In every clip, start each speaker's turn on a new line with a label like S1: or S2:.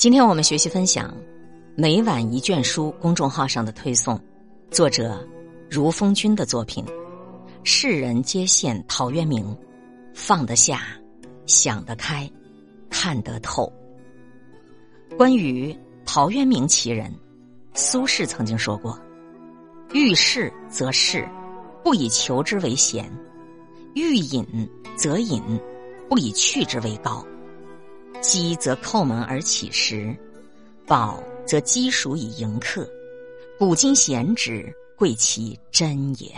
S1: 今天我们学习分享《每晚一卷书》公众号上的推送，作者如风君的作品。世人皆羡陶渊明，放得下，想得开，看得透。关于陶渊明其人，苏轼曾经说过：“遇事则事，不以求之为贤；欲隐则隐，不以去之为高。”饥则叩门而乞食，饱则饥黍以迎客。古今贤之，贵其真也。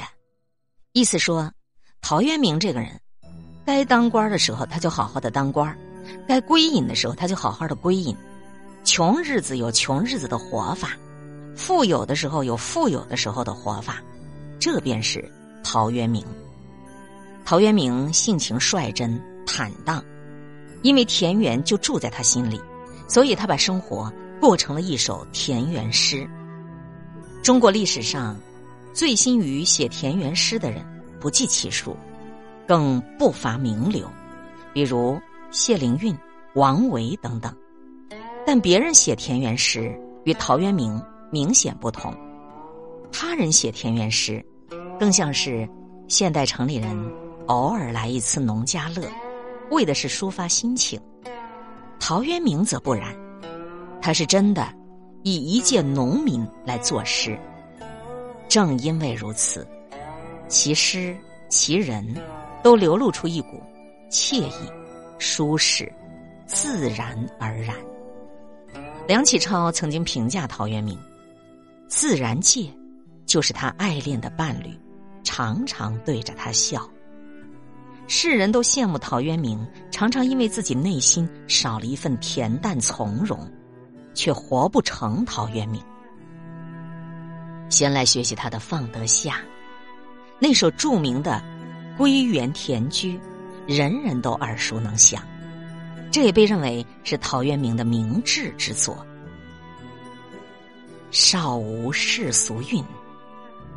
S1: 意思说，陶渊明这个人，该当官的时候他就好好的当官该归隐的时候他就好好的归隐。穷日子有穷日子的活法，富有的时候有富有的时候的活法，这便是陶渊明。陶渊明性情率真坦荡。因为田园就住在他心里，所以他把生活过成了一首田园诗。中国历史上醉心于写田园诗的人不计其数，更不乏名流，比如谢灵运、王维等等。但别人写田园诗与陶渊明明显不同，他人写田园诗更像是现代城里人偶尔来一次农家乐。为的是抒发心情，陶渊明则不然，他是真的以一介农民来作诗。正因为如此，其诗其人都流露出一股惬意、舒适、自然而然。梁启超曾经评价陶渊明：“自然界就是他爱恋的伴侣，常常对着他笑。”世人都羡慕陶渊明，常常因为自己内心少了一份恬淡从容，却活不成陶渊明。先来学习他的《放得下》，那首著名的《归园田居》，人人都耳熟能详，这也被认为是陶渊明的明智之作。少无世俗韵，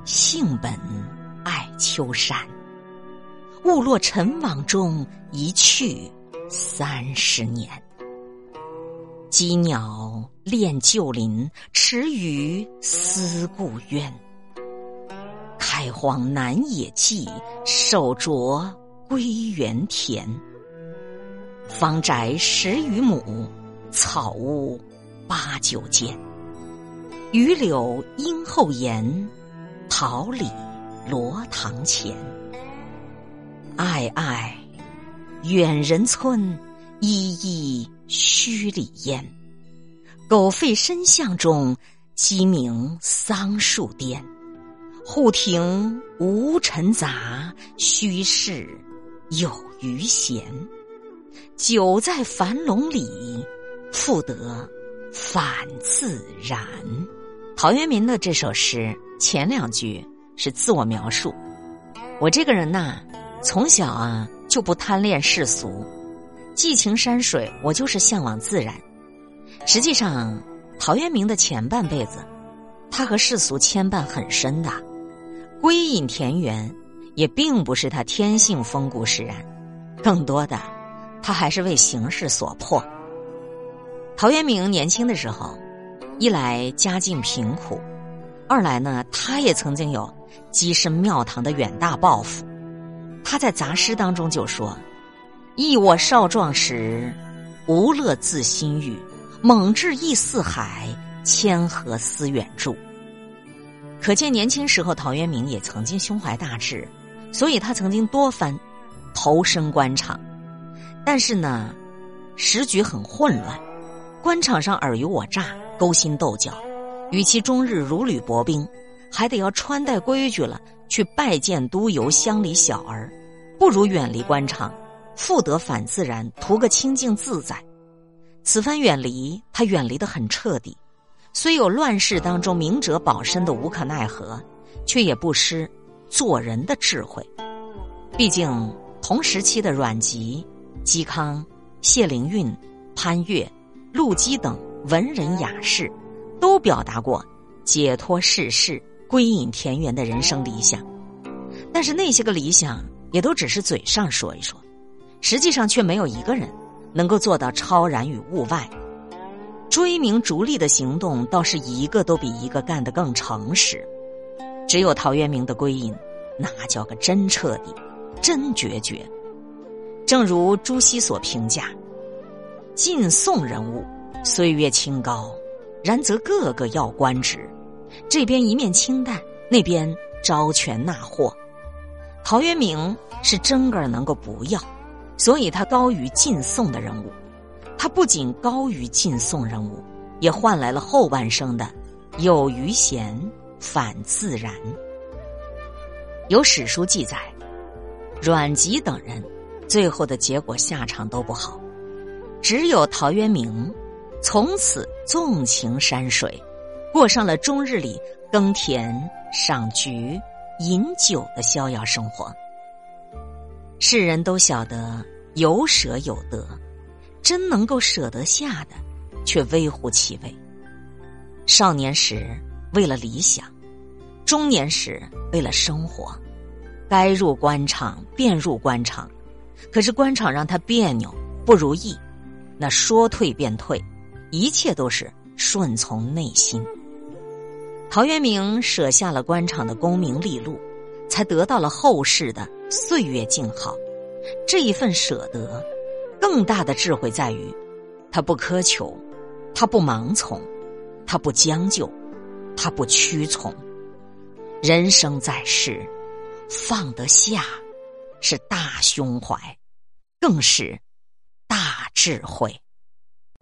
S1: 性本爱丘山。误落尘网中，一去三十年。羁鸟恋旧林，池鱼思故渊。开荒南野际，手拙归园田。方宅十余亩，草屋八九间。榆柳荫后檐，桃李罗堂前。爱爱，远人村，依依墟里烟。狗吠深巷中，鸡鸣桑树颠。户庭无尘杂，虚室有余闲。酒在樊笼里，复得返自然。陶渊明的这首诗前两句是自我描述，我这个人呐。从小啊就不贪恋世俗，寄情山水，我就是向往自然。实际上，陶渊明的前半辈子，他和世俗牵绊很深的。归隐田园，也并不是他天性风骨使然，更多的，他还是为形势所迫。陶渊明年轻的时候，一来家境贫苦，二来呢，他也曾经有跻身庙堂的远大抱负。他在杂诗当中就说：“忆我少壮时，无乐自心欲；猛志意四海，谦和思远著。”可见年轻时候陶渊明也曾经胸怀大志，所以他曾经多番投身官场。但是呢，时局很混乱，官场上尔虞我诈、勾心斗角，与其终日如履薄冰，还得要穿戴规矩了。去拜见都邮乡里小儿，不如远离官场，复得返自然，图个清静自在。此番远离，他远离的很彻底。虽有乱世当中明哲保身的无可奈何，却也不失做人的智慧。毕竟同时期的阮籍、嵇康、谢灵运、潘岳、陆机等文人雅士，都表达过解脱世事。归隐田园的人生理想，但是那些个理想也都只是嘴上说一说，实际上却没有一个人能够做到超然于物外。追名逐利的行动倒是一个都比一个干得更诚实。只有陶渊明的归隐，那叫个真彻底，真决绝。正如朱熹所评价：晋宋人物岁月清高，然则个个要官职，这边一面清淡，那边招权纳货。陶渊明是真个儿能够不要，所以他高于晋宋的人物。他不仅高于晋宋人物，也换来了后半生的有余闲，反自然。有史书记载，阮籍等人最后的结果下场都不好，只有陶渊明从此纵情山水，过上了终日里耕田、赏菊、饮酒的逍遥生活。世人都晓得有舍有得。真能够舍得下的，却微乎其微。少年时为了理想，中年时为了生活，该入官场便入官场，可是官场让他别扭不如意，那说退便退，一切都是顺从内心。陶渊明舍下了官场的功名利禄，才得到了后世的岁月静好。这一份舍得。更大的智慧在于，他不苛求，他不盲从，他不将就，他不屈从。人生在世，放得下是大胸怀，更是大智慧。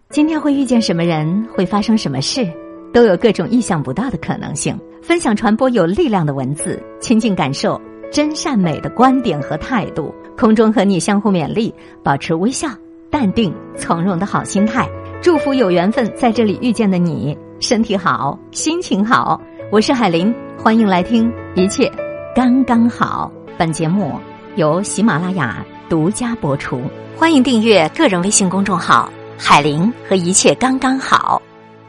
S2: 今天会遇见什么人，会发生什么事，都有各种意想不到的可能性。分享传播有力量的文字，亲近感受真善美的观点和态度。空中和你相互勉励，保持微笑、淡定、从容的好心态。祝福有缘分在这里遇见的你，身体好，心情好。我是海林，欢迎来听一切刚刚好。本节目由喜马拉雅独家播出，欢迎订阅个人微信公众号“海林”和一切刚刚好。